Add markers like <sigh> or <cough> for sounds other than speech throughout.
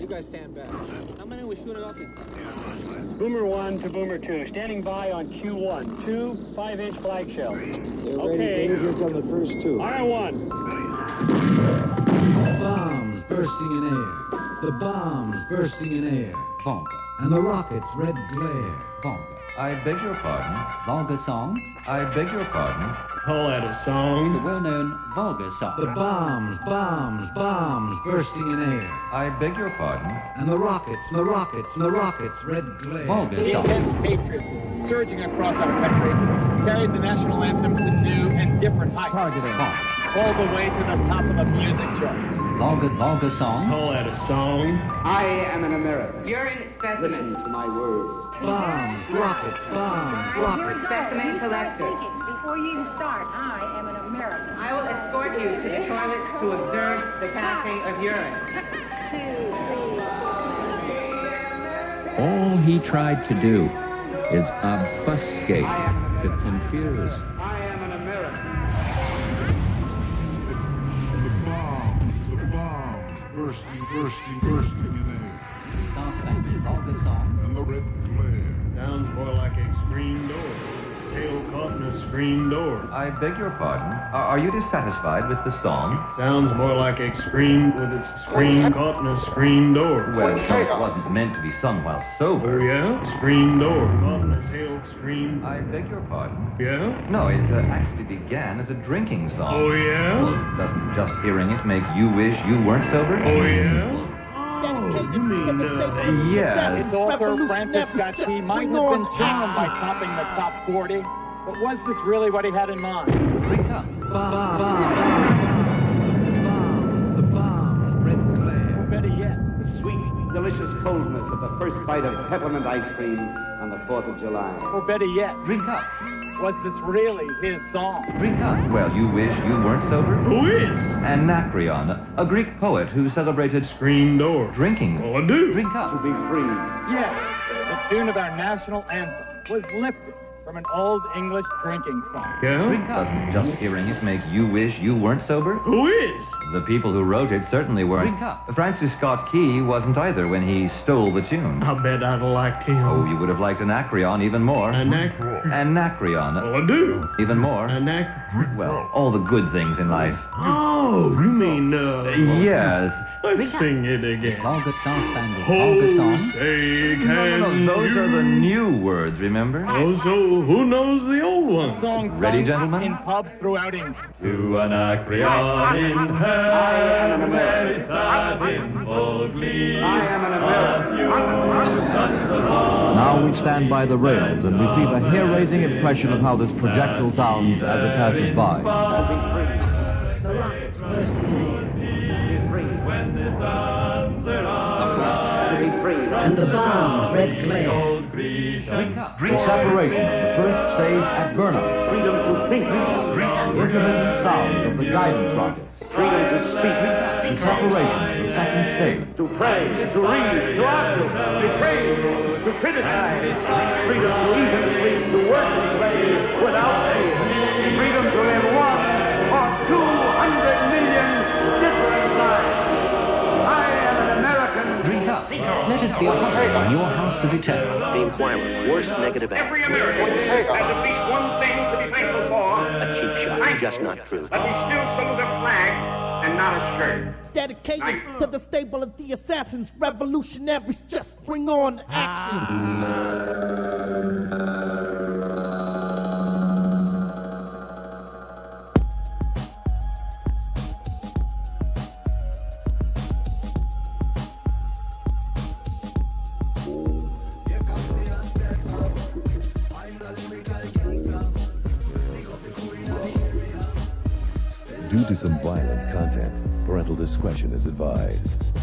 You guys stand back. How many we shooting off this? Boomer 1 to Boomer 2, standing by on Q1. Two 5-inch flag shells. They're Okay. ready. Here come the first two. R1. Bombs bursting in air. The bombs bursting in air. Volga. And the rockets' red glare. Volga. I beg your pardon. Volga song. I beg your pardon. Call that a song? The well-known Volga song. The bombs, bombs, bombs bursting in air. I beg your pardon. And the rockets, the rockets, the rockets' red glare. Volga The song. intense patriotism surging across our country carried the national anthem to new and different heights. Targeting Volga. All the way to the top of the music charts. Volga Volga song. Call that a song. I am an American. Urine Listen specimen. to my words. Bombs, rockets, bombs, rockets. Specimen collector. Before you even start, I am an American. I will escort you to the toilet to observe the passing of urine. Two. All he tried to do is obfuscate, to confuse. Bursting, bursting, bursting in air. Star Spangled Volga song. And the red glare. Sounds more like a screen door. Tail caught screen door. I beg your pardon. Are, are you dissatisfied with the song? Sounds more like a screen with its screen caught in a screen door. Well, it wasn't meant to be sung while Oh sober. yeah? Screen door. Caught in a tail screen. I beg your pardon. Yeah? No, it uh, actually began as a drinking song. Oh yeah? Well, doesn't just hearing it make you wish you weren't sober? Oh yeah? Oh, you mean, uh, Yes. Its author, Francis Scott Key, might have been charmed by topping the top 40, but was this really what he had in mind? Drink up. Bomb, bomb, bomb, the bombs, red Or glare. better yet, The sweet, delicious coldness of the first bite of peppermint ice cream on the 4th of July. or better yet, Drink up. Was this really his song? Drink up. Well, you wish you weren't sober? Who is? Anacreon, a Greek poet who celebrated Screen door. drinking. Oh, I do. Drink up. To be free. Yes, the tune of our national anthem was lifted from an old English drinking song. Yeah? Drink. Doesn't just hearing it make you wish you weren't sober? Who is? The people who wrote it certainly weren't. Drink up. Francis Scott Key wasn't either when he stole the tune. I bet I'd have liked him. Oh, you would have liked Anacreon even more. Anac. Anacreon, Oh, I do. even more. Anac. Well, all the good things in life. Oh, you mean, uh. Yes. Let's sing it again. Volga Star Spangled Volga Oh, song. say No, can no, no, those you... are the new words, remember? Oh, so who knows the old one? Song Ready, gentlemen? in pubs throughout England. To Anacreon in am an very sad in full glee. I am an American. Now we stand by the rails and receive a hair-raising impression of how this projectile sounds as it passes by. The rockets bursting in To be free. And the bombs, red glare. Drink. The separation of the first stage at burnout. Freedom to think. The intermittent sounds of the guidance rockets. Freedom to speak. The separation of the second stage. To pray. To read. To argue. To praise. To criticize. Freedom to eat and sleep. To work and play without pay. Freedom to live Let it be a holiday in your house of eternity. The Wyler, worst negative act. Every American has at least one thing to be thankful for. A cheap shot, I'm just not true. That we still salute a flag and not a shirt. Dedicated to the stable of the assassins, revolutionaries, just bring on action. Due discretion is advised.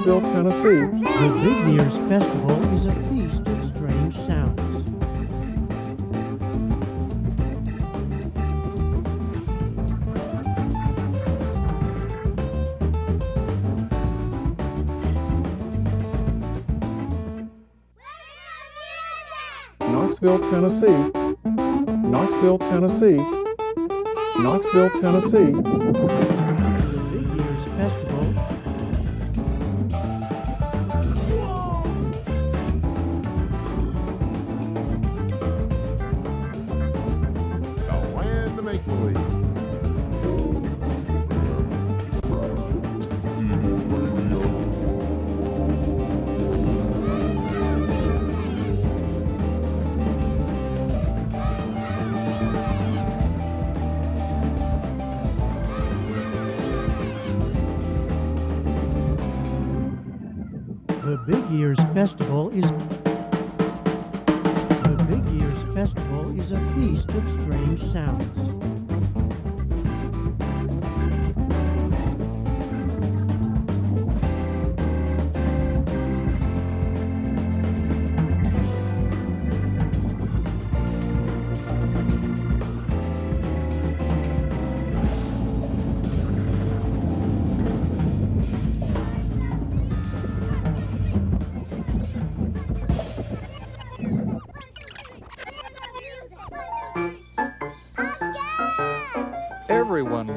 Knoxville, Tennessee. The Big Ears Festival is a feast of strange sounds. Knoxville, Tennessee. Knoxville, Tennessee. Knoxville, Tennessee.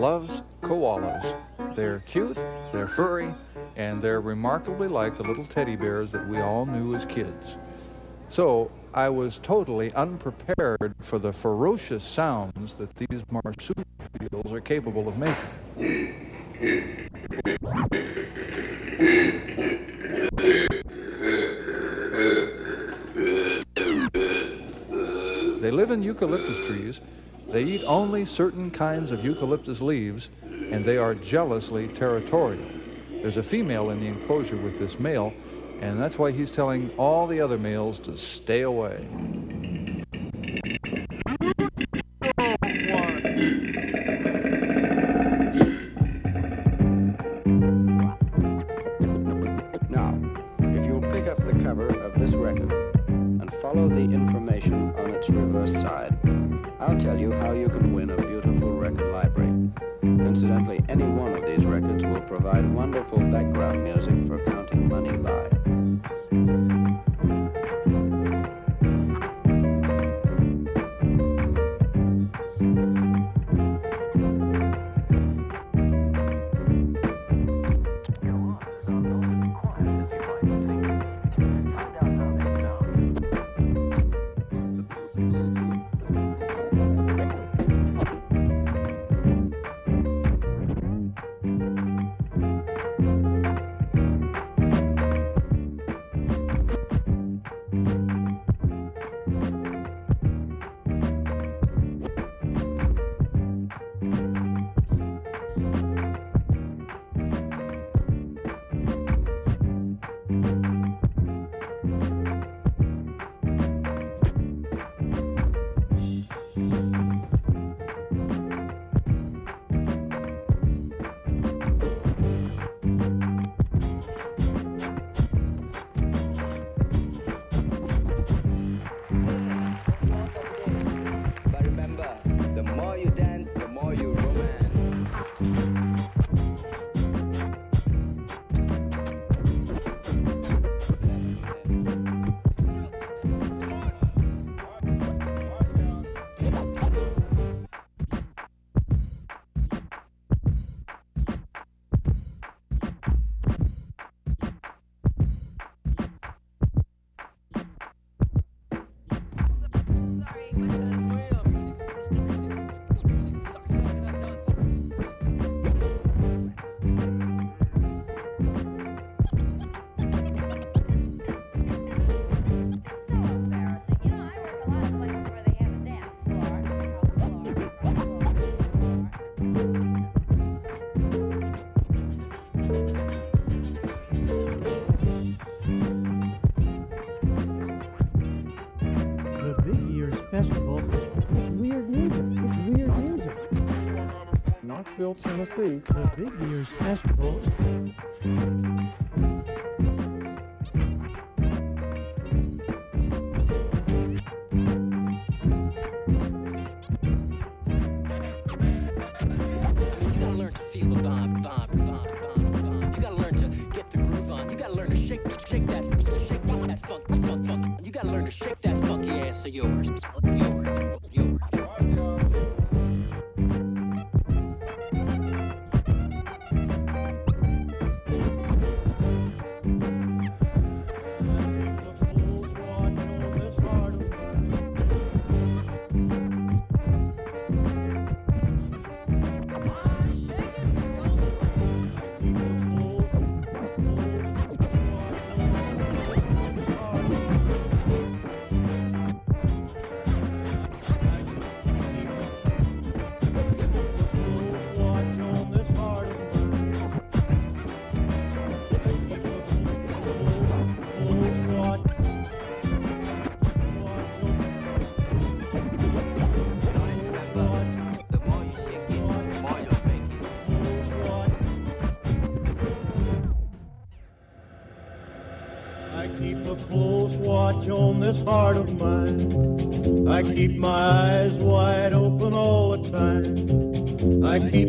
Loves koalas. They're cute, they're furry, and they're remarkably like the little teddy bears that we all knew as kids. So I was totally unprepared for the ferocious sounds that these marsupials are capable of making. They live in eucalyptus trees. They eat only certain kinds of eucalyptus leaves, and they are jealously territorial. There's a female in the enclosure with this male, and that's why he's telling all the other males to stay away. Now, if you'll pick up the cover of this record and follow the information on its reverse side, I'll tell you how you can win a beautiful record library. Incidentally, any one of these records will provide wonderful background music for counting money by. Nashville, Tennessee The Big Ears Festival. Shake that funk, funk, funk. You gotta learn to shake that funky ass of yours. Yours. my eyes wide open all the time. I keep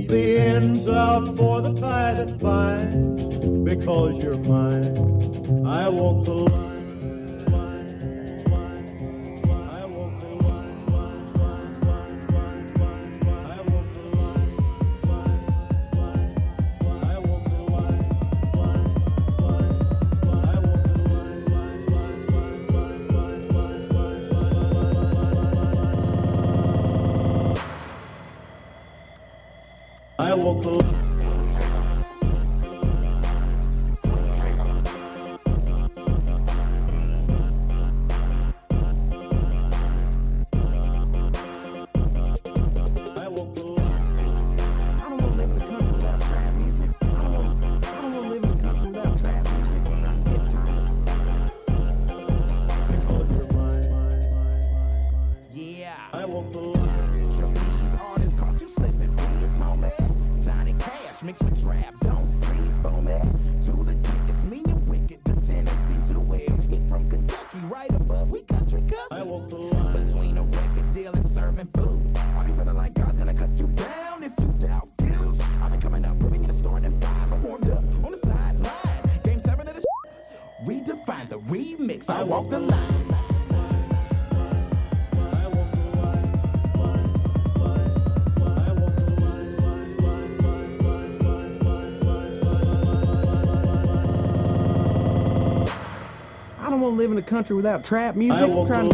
in the country without trap music? I will, go,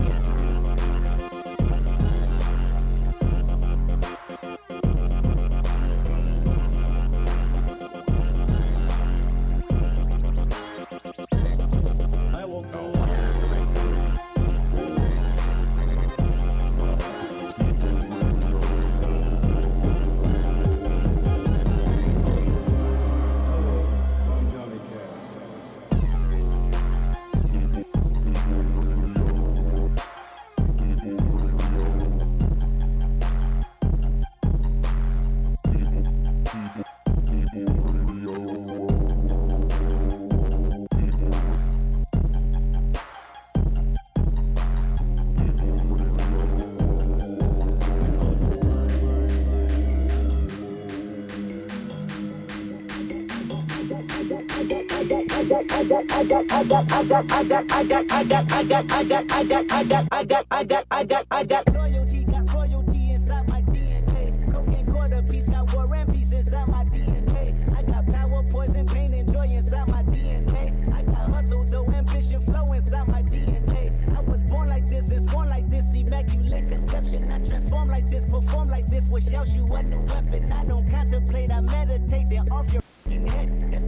got, I got, I got, I got, I got, I got, I got, I got, I got, I got, I got, I got loyalty, got royalty inside my DNA. Cocaine quarter piece, got war and peace inside my DNA. I got power, poison, pain, and joy inside my DNA. I got hustle, though ambition, flow inside my DNA. I was born like this, born like this, immaculate conception. I transform like this, perform like this, What else you at the weapon. I don't contemplate, I meditate, They're off your fucking head. That's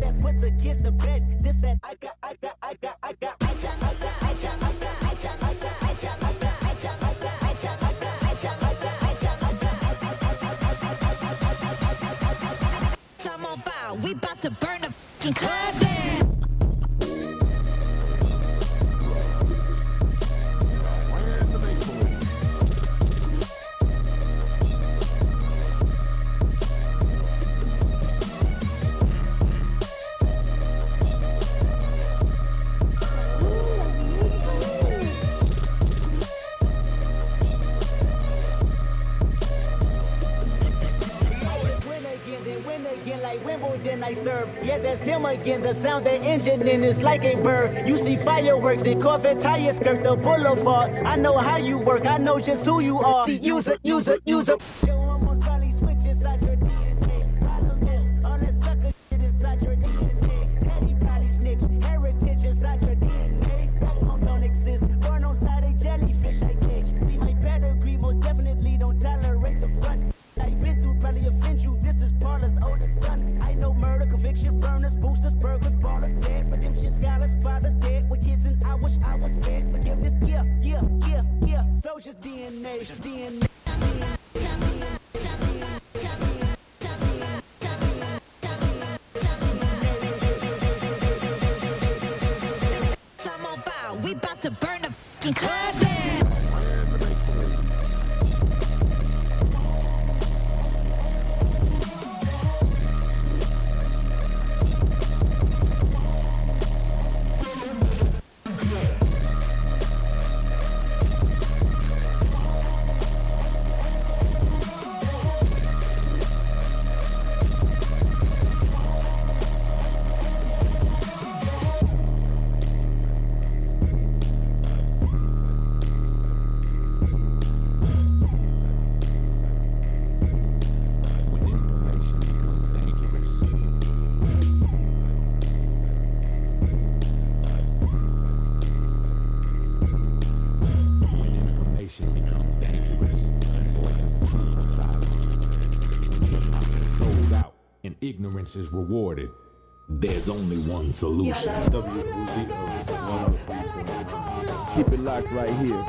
that bed. This that I got, I got, I got, I got. I got, I got, I got, I got, I got, I got, I got, I got, I got, I got, I got, I got, I got, I got, I got, I got, I got, I'm on fire. We about to burn the fucking club. Then I serve. Yeah, that's him again. The sound the engine in is like a bird. You see fireworks and Corvette tires skirt the boulevard. I know how you work. I know just who you are. See, use it, use to burn the fucking club ignorance is rewarded, there's only one solution. Keep it locked right here.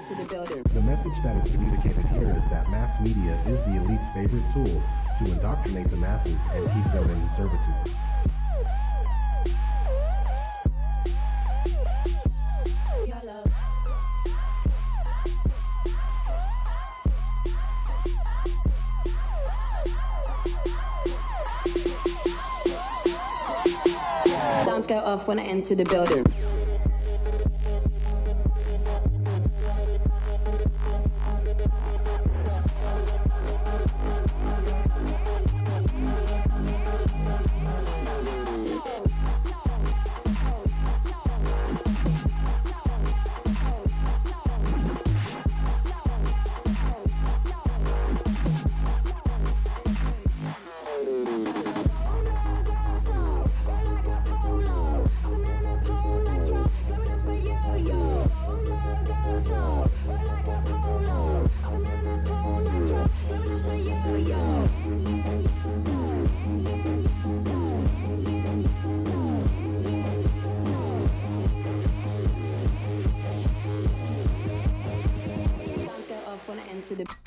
The message that is communicated here is that mass media is the elite's favorite tool to indoctrinate the masses and keep them in servitude. Go off when I enter the building. Off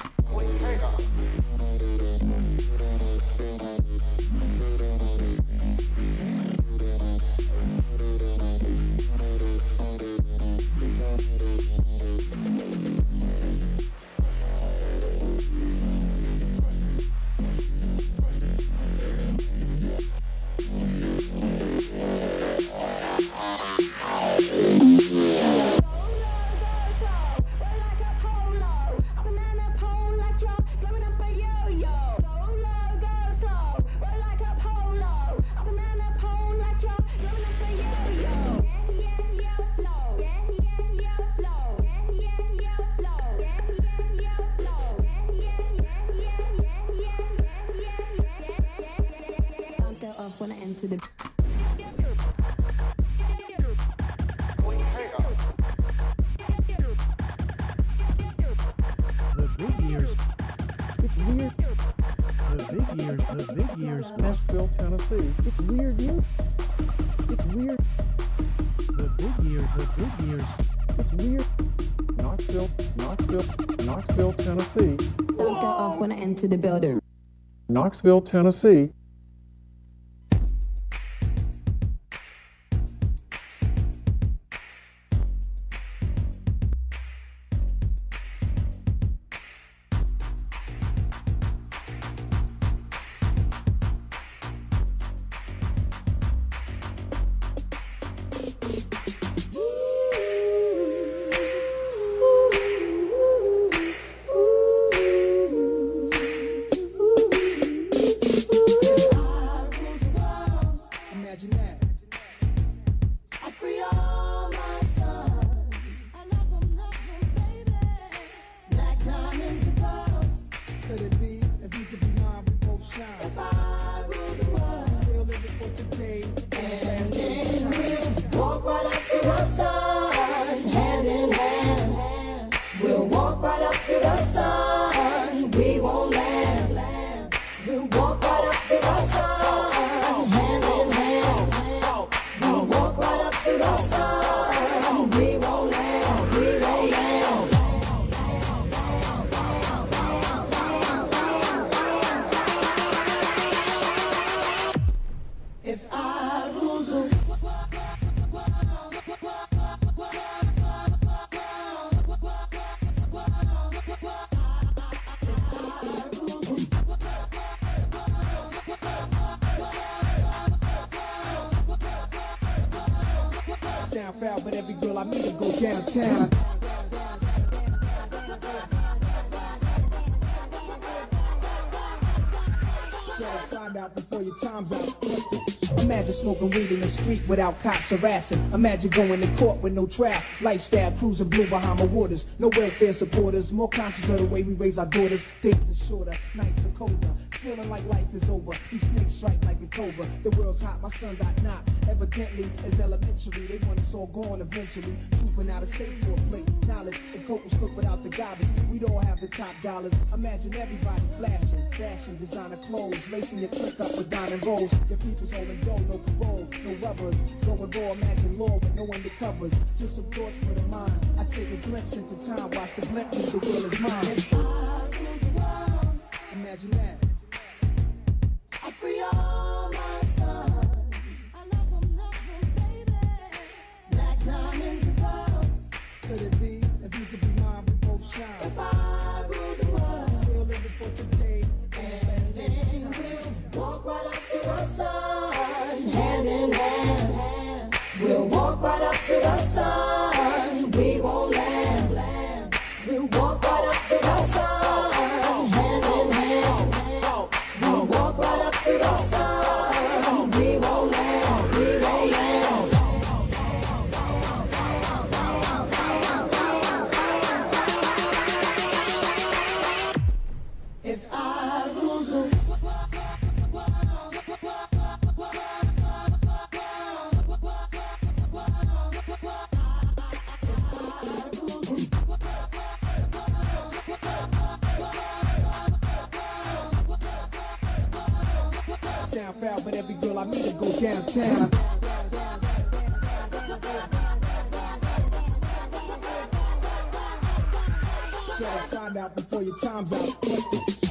The big ears Nashville, Tennessee. It's weird, dude. It's weird. The big ears. The big ears. It's weird. Knoxville, Knoxville, Knoxville, Tennessee. Alarms go off when I enter the building. Knoxville, Tennessee. Your time's out. Imagine smoking weed in the street without cops harassing. Imagine going to court with no trial. Lifestyle cruising blue behind Bahama waters. No welfare supporters. More conscious of the way we raise our daughters. Days are shorter, nights are colder. Feeling like life is over. These snakes strike like a cobra. The world's hot, my son got knocked. Evidently, it's elementary. They want us all gone eventually. Trooping out of state for a plate. Knowledge, if coke was cooked without the garbage, we'd all have the top dollars. Imagine everybody flashing, fashion, designer clothes, lacing your click up with diamond rolls. Your people's holding dough, no parole, no rubbers. Going raw, imagine law with no undercovers. Just some thoughts for the mind. I take a glimpse into time, watch the blimp, the will is mine. Imagine that. Hand in hand. We'll walk right up to the sun. Downtown. Better find out before your time's out.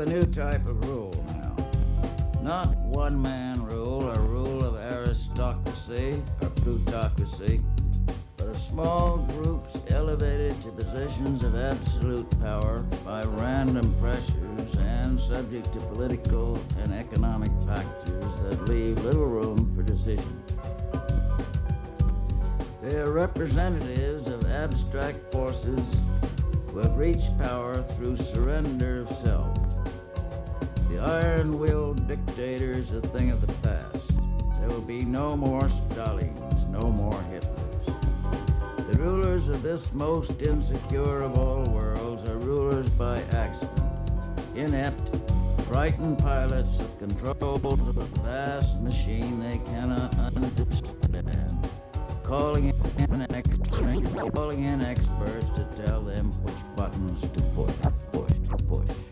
A new type of rule now. Not one man rule a rule of aristocracy or plutocracy, but of small groups elevated to positions of absolute power by random pressures and subject to political and economic factors that leave little room for decision. They are representatives of abstract forces who have reached power through surrender of self. The iron-willed dictator is a thing of the past. There will be no more Stalins, no more Hitlers. The rulers of this most insecure of all worlds are rulers by accident, inept, frightened pilots of controls of a vast machine they cannot understand, calling in, ex- calling in experts to tell them which buttons to push, push, push.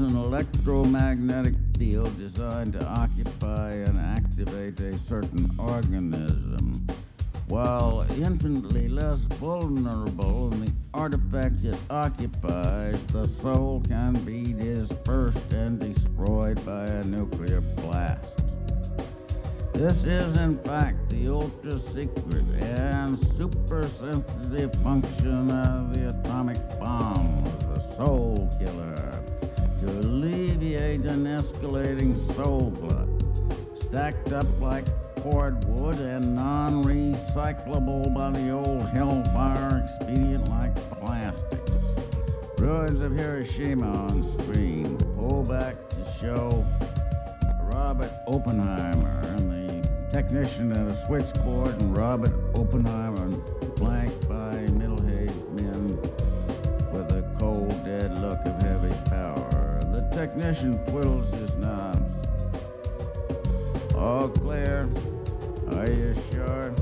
An electromagnetic field designed to occupy and activate a certain organism, while infinitely less vulnerable than the artifact it occupies, the soul can be dispersed and destroyed by a nuclear blast. This is, in fact, the ultra secret and super sensitive function of the atomic bomb, the soul killer, to alleviate an escalating soul blood, stacked up like cordwood and non recyclable by the old hellfire expedient like plastics. Ruins of Hiroshima on screen, pull back to show Robert Oppenheimer and the technician at a switchboard and Robert Oppenheimer flanked by middle-aged men with a cold, dead look of heavy power. Technician twiddles his knobs. All clear. Are you sure?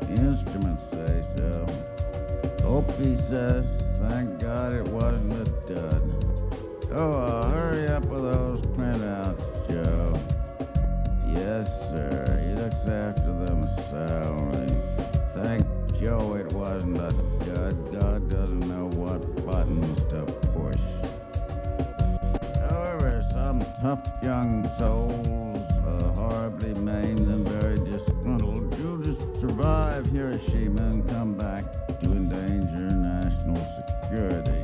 The instruments say so. Opie says, thank God it wasn't a dud. Oh, uh, hurry up with those printouts, Joe. Yes, sir. He looks after them soundly. Thank Joe it wasn't a tough young souls, uh, horribly maimed and very disgruntled, just survive Hiroshima and come back to endanger national security.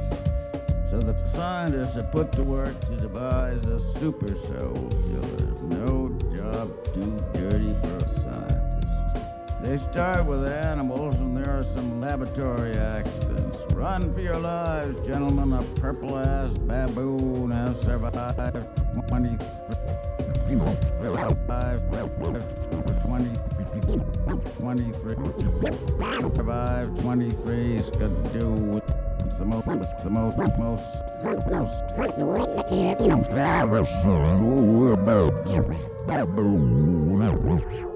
So the scientists are put to work to devise a super soul killer. No job too dirty for a scientist. They start with animals, and there are some laboratory accidents. Run for your lives, gentlemen. A purple-ass baboon has survived 20 23 survived 23 skidoo with the most the most most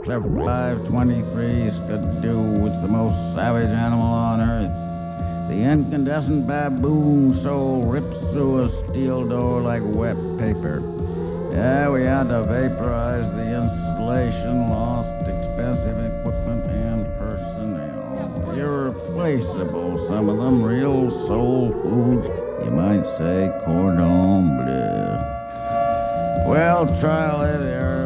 Survive 23 skidoo. It's the most savage animal on earth. The incandescent baboon soul rips through a steel door like wet paper. Yeah, we had to vaporize the installation, lost expensive equipment and personnel. Irreplaceable, some of them real soul food. You might say cordon bleu. Well, trial and error.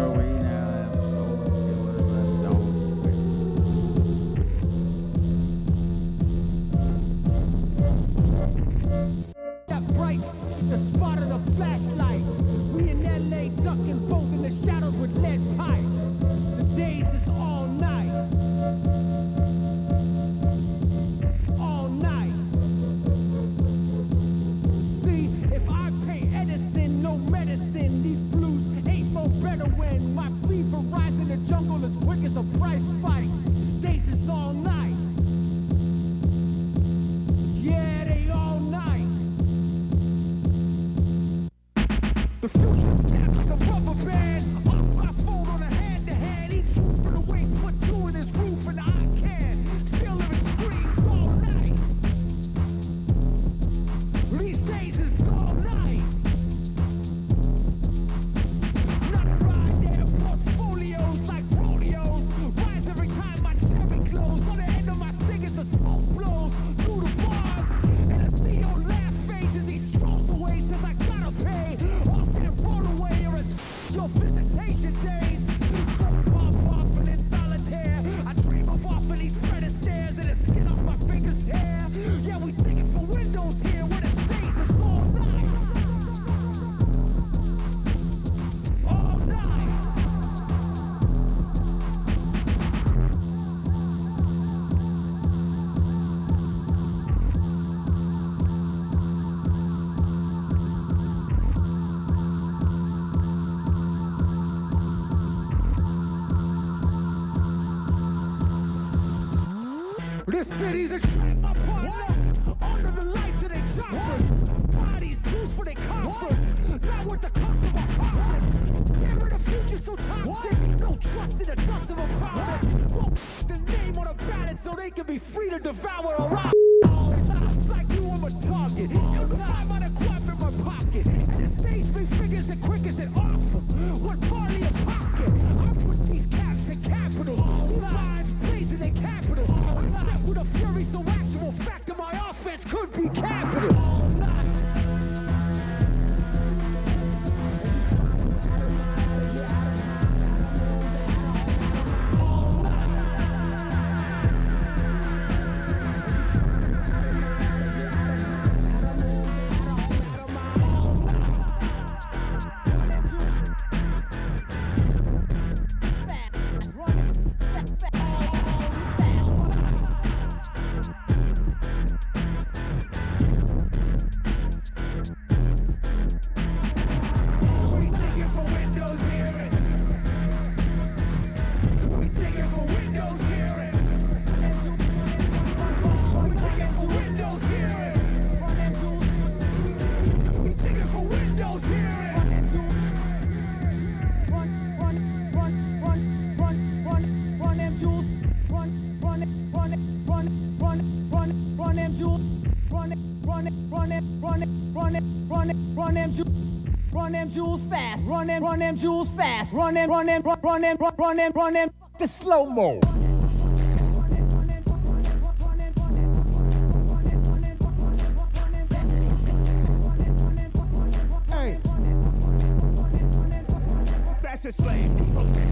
This city's a trap, my partner. Under the lights of their choppers. Bodies, tools for their coffers. Not worth the cost of our coffins. Stare the future so toxic. No trust in the dust of a promise. Won't the name on a ballot so they can be free to devour a them, run, run them, run them. The slow mo. Hey. Fashion slave,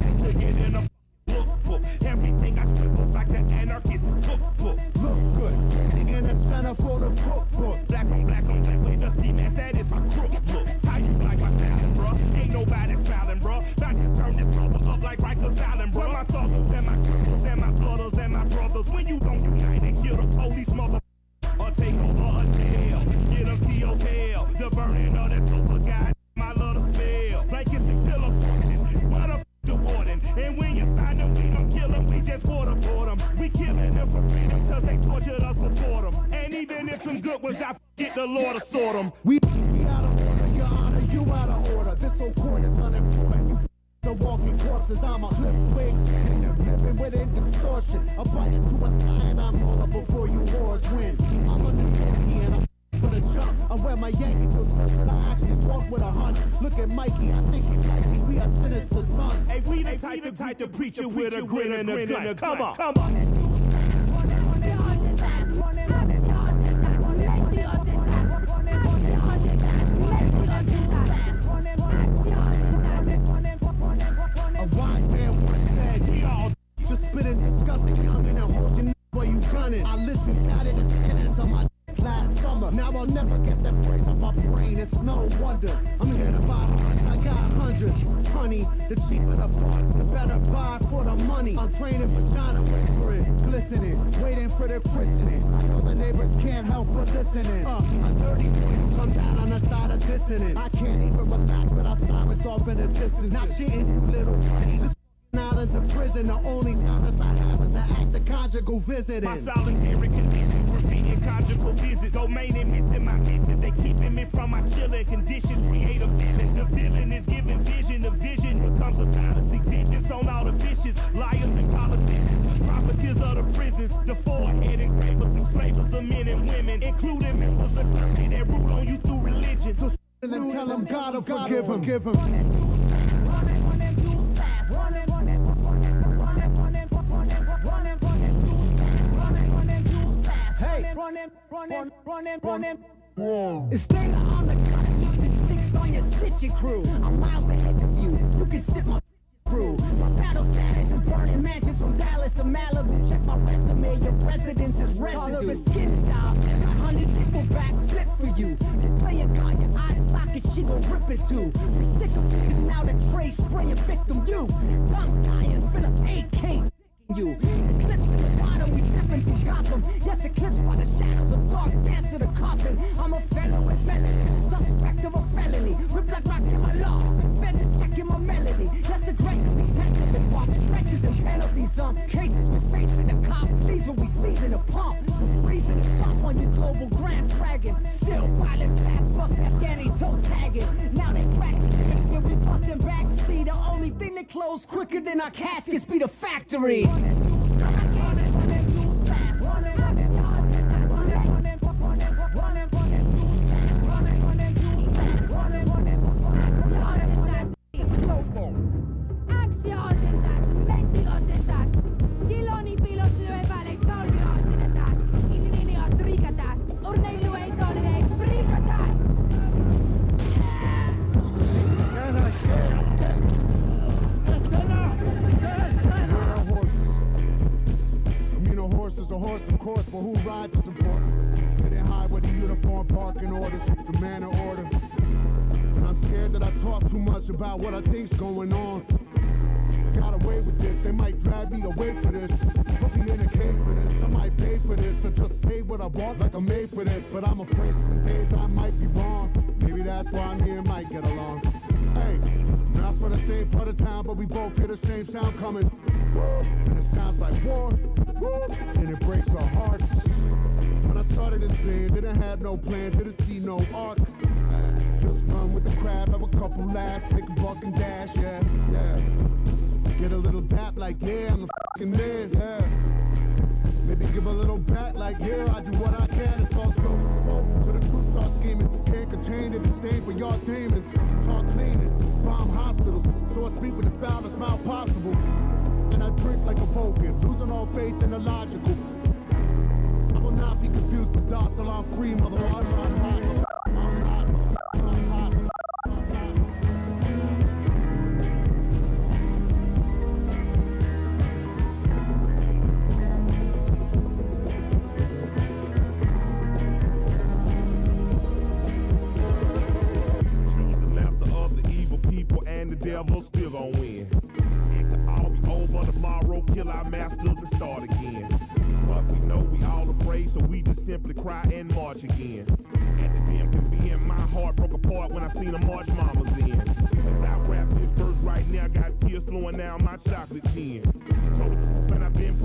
with a grin and a grin. Come on, come on. In the distance. Not shitting you little. This out into prison. The only solace I have is an act of conjugal visiting. My solitary condition, repeating conjugal visits. Domain and missing my misses. They keeping me from my chilling conditions. Create a villain. The villain is giving vision. The vision becomes a fallacy. Vengeance on all the vicious liars and politicians. Profiteers of the prisons. The forehead engravers and slavers of men and women, including members of clergy that rule on you through religion. So then tell him God will forgive them. Give them. Hey, run him, run him, run him, run him. It's Taylor on the cut, lifting six on your stitching crew. I'm miles ahead of you. You can sit my My battle status is burning mansions from Dallas to Malibu. Check my resume, your residence is residue. a skin job, and a hundred people backflip for you. You play a gun, your eye socket, she gon' rip it too. We sick of picking out a tray, spraying victim you. Gun dying, Philip AK you. Eclipse in the bottom, we dipping from Gotham. Yes, eclipsed by the shadows of dark dance to the coffin. I'm a fellow with felony, suspect of a felony. Rip like rock in my law, feds is checking my melody. Yes, aggressively tested and walk stretches and penalty these um cases. We're facing the cop, please when we season the pump. Reason to bump on your global grand dragons. Still violent past bucks, Afghani toe tagging. Now they cracking when we busting back. See, the thing that close quicker than our caskets be the factory. Anxiosetas,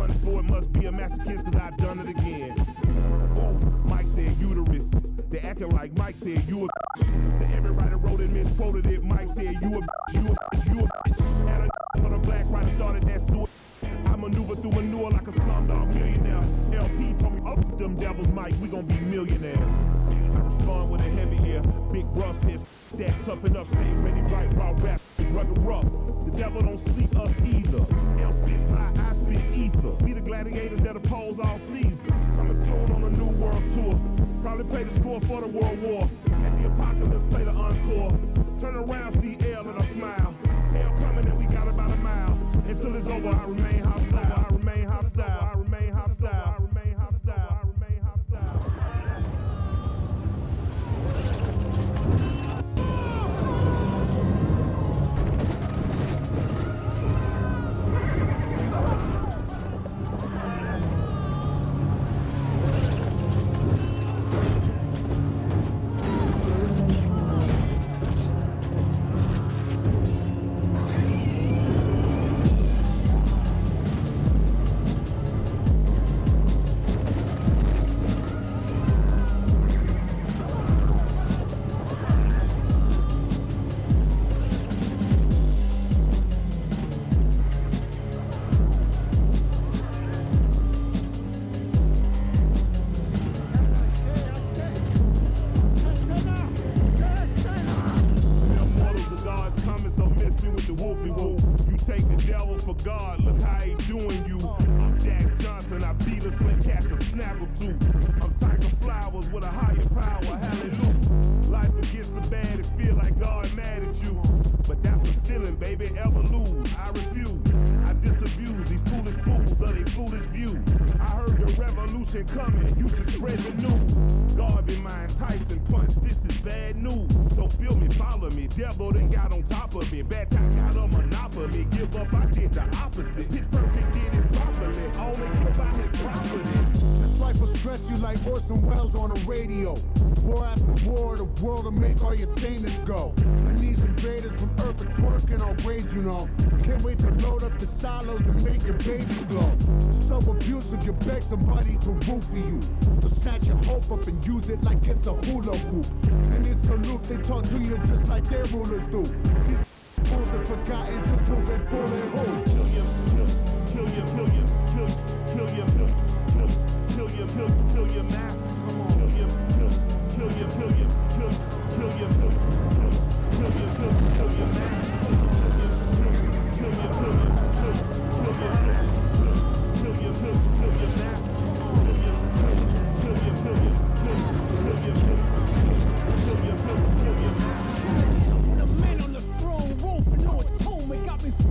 and I've for it, must be a masochist, cause I done it again. Ooh, Mike said uterus. They acting like Mike said you a To every writer wrote it, misquoted it. Mike said you a you a you a Had a <laughs> for the black writer started that sewer. I maneuver through manure like a slumdog millionaire. LP told me, up them devils, Mike, we gon' be millionaires. I respond with a heavy ear. Big Russ says, that tough enough, stay ready, right, raw rap, rugged rough. The devil don't sleep us either. L spits fly, I ether. We the gladiators that oppose all seasons. Coming soon on a new world tour. Probably play the score for the world war. At the apocalypse, play the encore. Turn around, see L and I smile. Hell coming and we got about a mile. Until it's over, I remain hostile. God mad at you. But that's the feeling, baby, ever lose. I refuse. I disabuse these foolish fools of their foolish view. I heard the revolution coming, you should spread the news. Garvey, Mine, Tyson punch, this is bad news. So feel me, follow me. Devil they got on top of me. Bad time got a monopoly. Give up, I did the opposite. Pitch perfect did it properly. Only kill by his property. This life will stress you like Orson Welles on the radio. War after war, the world will make all your saners go. And these invaders from Earth are twerking on ways, you know. Can't wait to load up the silos and make your babies glow. So abusive, you beg somebody to roofie you. To snatch your hope up and use it like it's a hula hoop. And it's a loop, they talk to you just like their rulers do. These fools have forgotten just who been fooling who. Kill you, kill, kill you, kill you,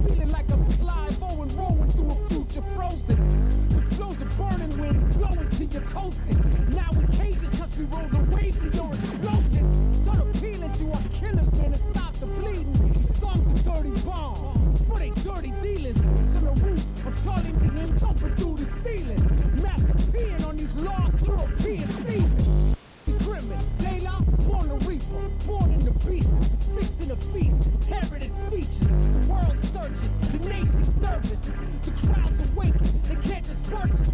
feeling like I'm Clive Owen rolling through a future frozen. The flows of burning till you're coasting. Now we cages cause we roll the waves of your explosions. Done appealing to our killers, man, to stop the bleeding. Songs are dirty bomb for they dirty dealings. Boots on the roof, I'm challenging him, jumping through the ceiling. Master peeing on these lost European thieves. Be Grimmin, Layla, born a reaper, born in the beast, fixing a feast, tearing its features. The world searches, the nation's nervous, the crowds awaken, they can't disperse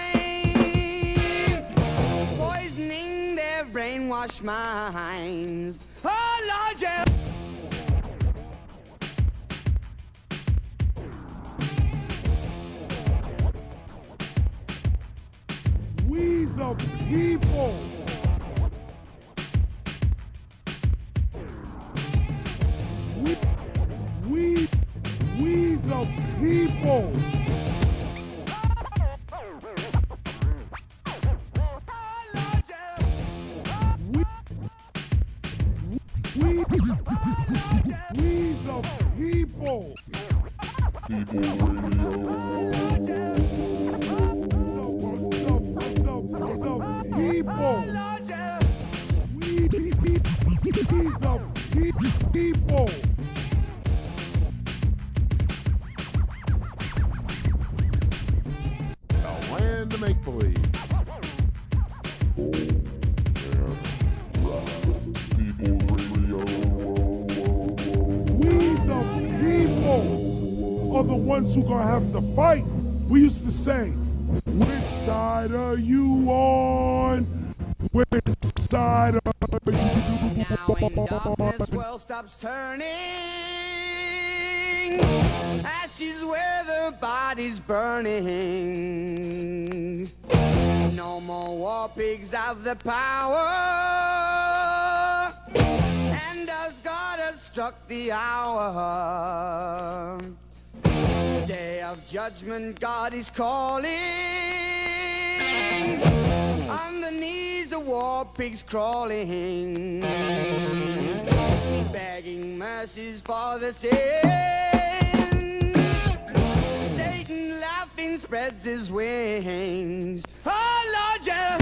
brainwashed minds. Oh, Lord, yeah. We the people. Who gonna have to fight. We used to say, which side are you on? Which side are you Now darkness, world stops turning. Ashes where the body's burning. No more war pigs have the power. And as God has struck the hour of judgment God is calling. Underneath the war pigs crawling, begging mercies for the sins. Satan laughing spreads his wings. Oh Lord, yeah.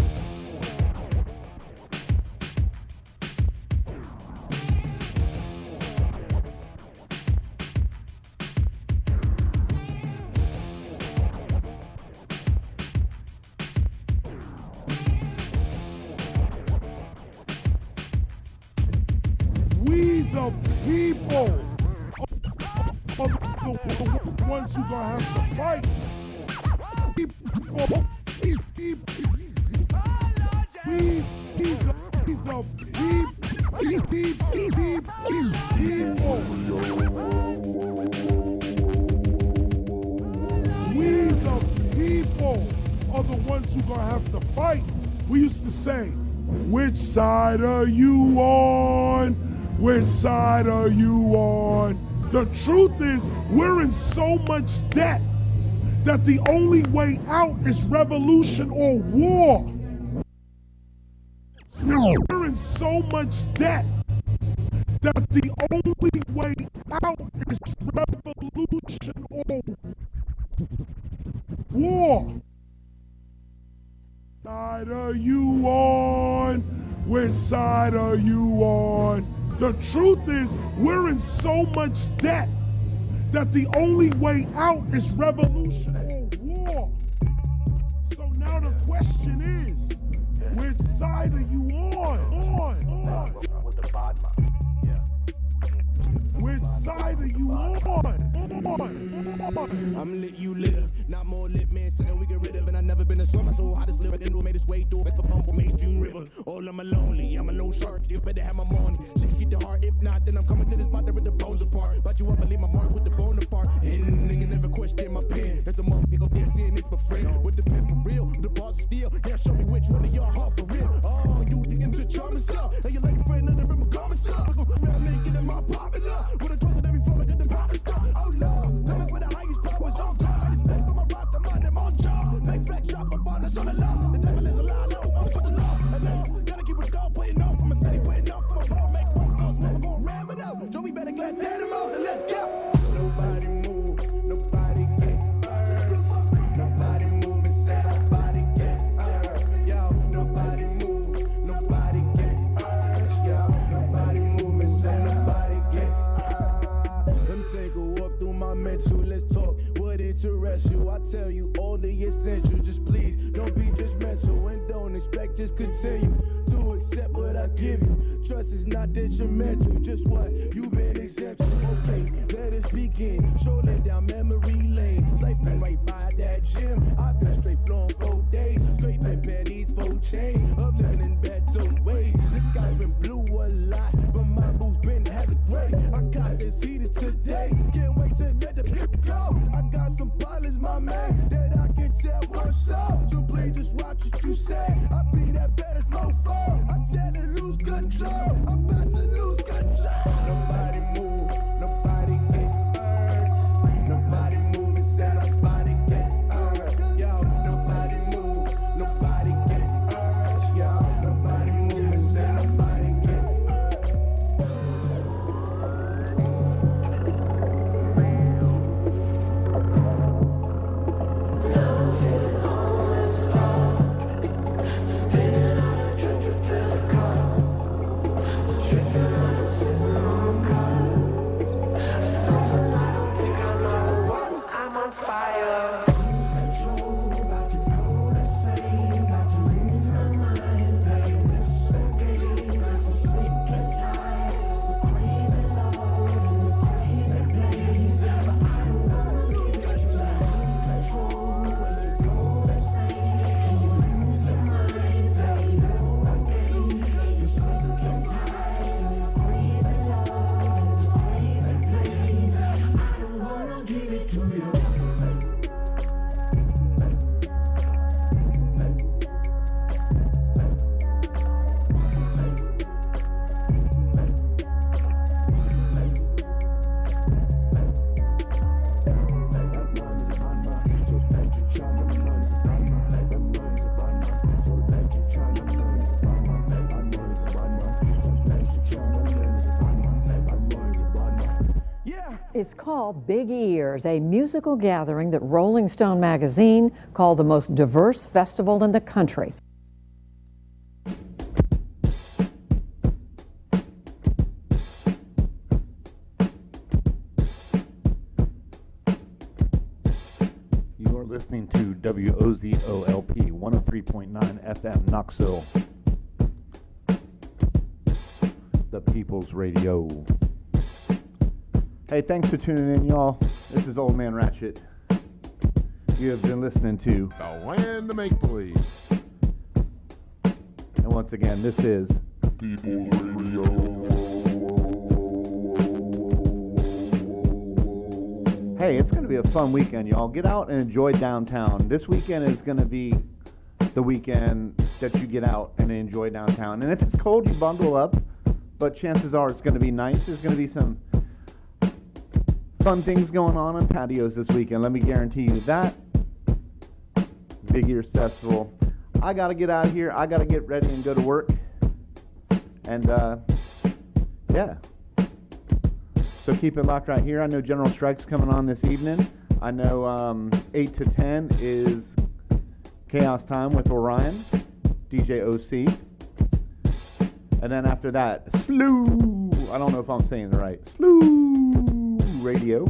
The people are the, the, the ones who gonna have to fight. People, truth is, we're in so much debt that the only way out is revolution or war. We're in so much debt that the only way out is revolution or war. Side are you on? Which side are you on? The truth is, we're in so much debt that the only way out is revolution or war. So now the question is, which side are you on? On, on. Which side are you on? I'm lit, you lit. Not more lit, man. Something we get rid of. And I never been a swimmer, so I just live it. Then made its way through it for for May June River. All I'm lonely, I'm a lone shark. You better have my money. Shit, keep the heart. If not, then I'm coming to this spot to rip the bones apart. But you up and leave my mark with the bone apart. And nigga never question my pen. That's a motherfucker there seeing this for friend. With the pen for real, the bars are steel. Yeah, show me which one of y'all heart for real. What Big Ears, a musical gathering that Rolling Stone magazine called the most diverse festival in the country. You are listening to WOZOLP 103.9 FM Knoxville. The People's Radio. Hey, thanks for tuning in, y'all. This is Old Man Ratchet. You have been listening to The Land of Make Believe. And once again, this is People's Radio. Hey, it's going to be a fun weekend, y'all. Get out and enjoy downtown. This weekend is going to be the weekend that you get out and enjoy downtown. And if it's cold, you bundle up. But chances are it's going to be nice. There's going to be some fun things going on on patios this weekend. Let me guarantee you that. Big Ears Festival. I got to get out of here. I got to get ready and go to work. And, uh, yeah. So keep it locked right here. I know General Strike's coming on this evening. I know um, 8 to 10 is Chaos Time with Orion, DJ OC. And then after that, Slew. I don't know if I'm saying it right. Slew Radio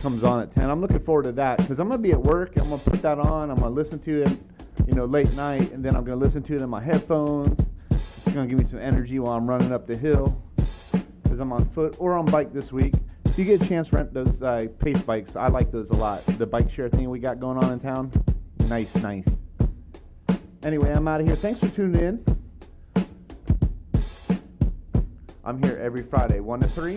comes on at 10. I'm looking forward to that because I'm going to be at work. I'm going to put that on. I'm going to listen to it, you know, late night, and then I'm going to listen to it in my headphones. It's going to give me some energy while I'm running up the hill because I'm on foot or on bike this week. If you get a chance, rent those uh, pace bikes. I like those a lot. The bike share thing we got going on in town. Nice, nice. Anyway, I'm out of here. Thanks for tuning in. I'm here every Friday, 1 to 3.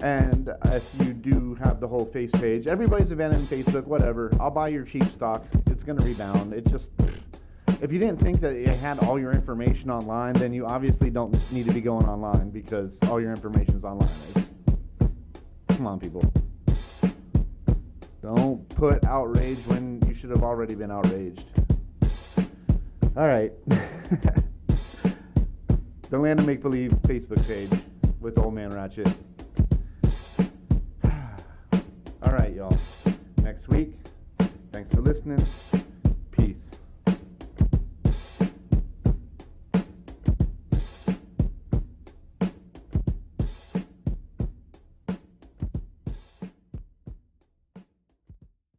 And if you do have the whole face page, everybody's abandoned Facebook, whatever. I'll buy your cheap stock. It's going to rebound. It just, if you didn't think that it had all your information online, then you obviously don't need to be going online because all your information is online. It's, come on, people. Don't put outrage when you should have already been outraged. All right. <laughs> the Land of Make Believe Facebook page with Old Man Ratchet. All right, y'all. Next week. Thanks for listening.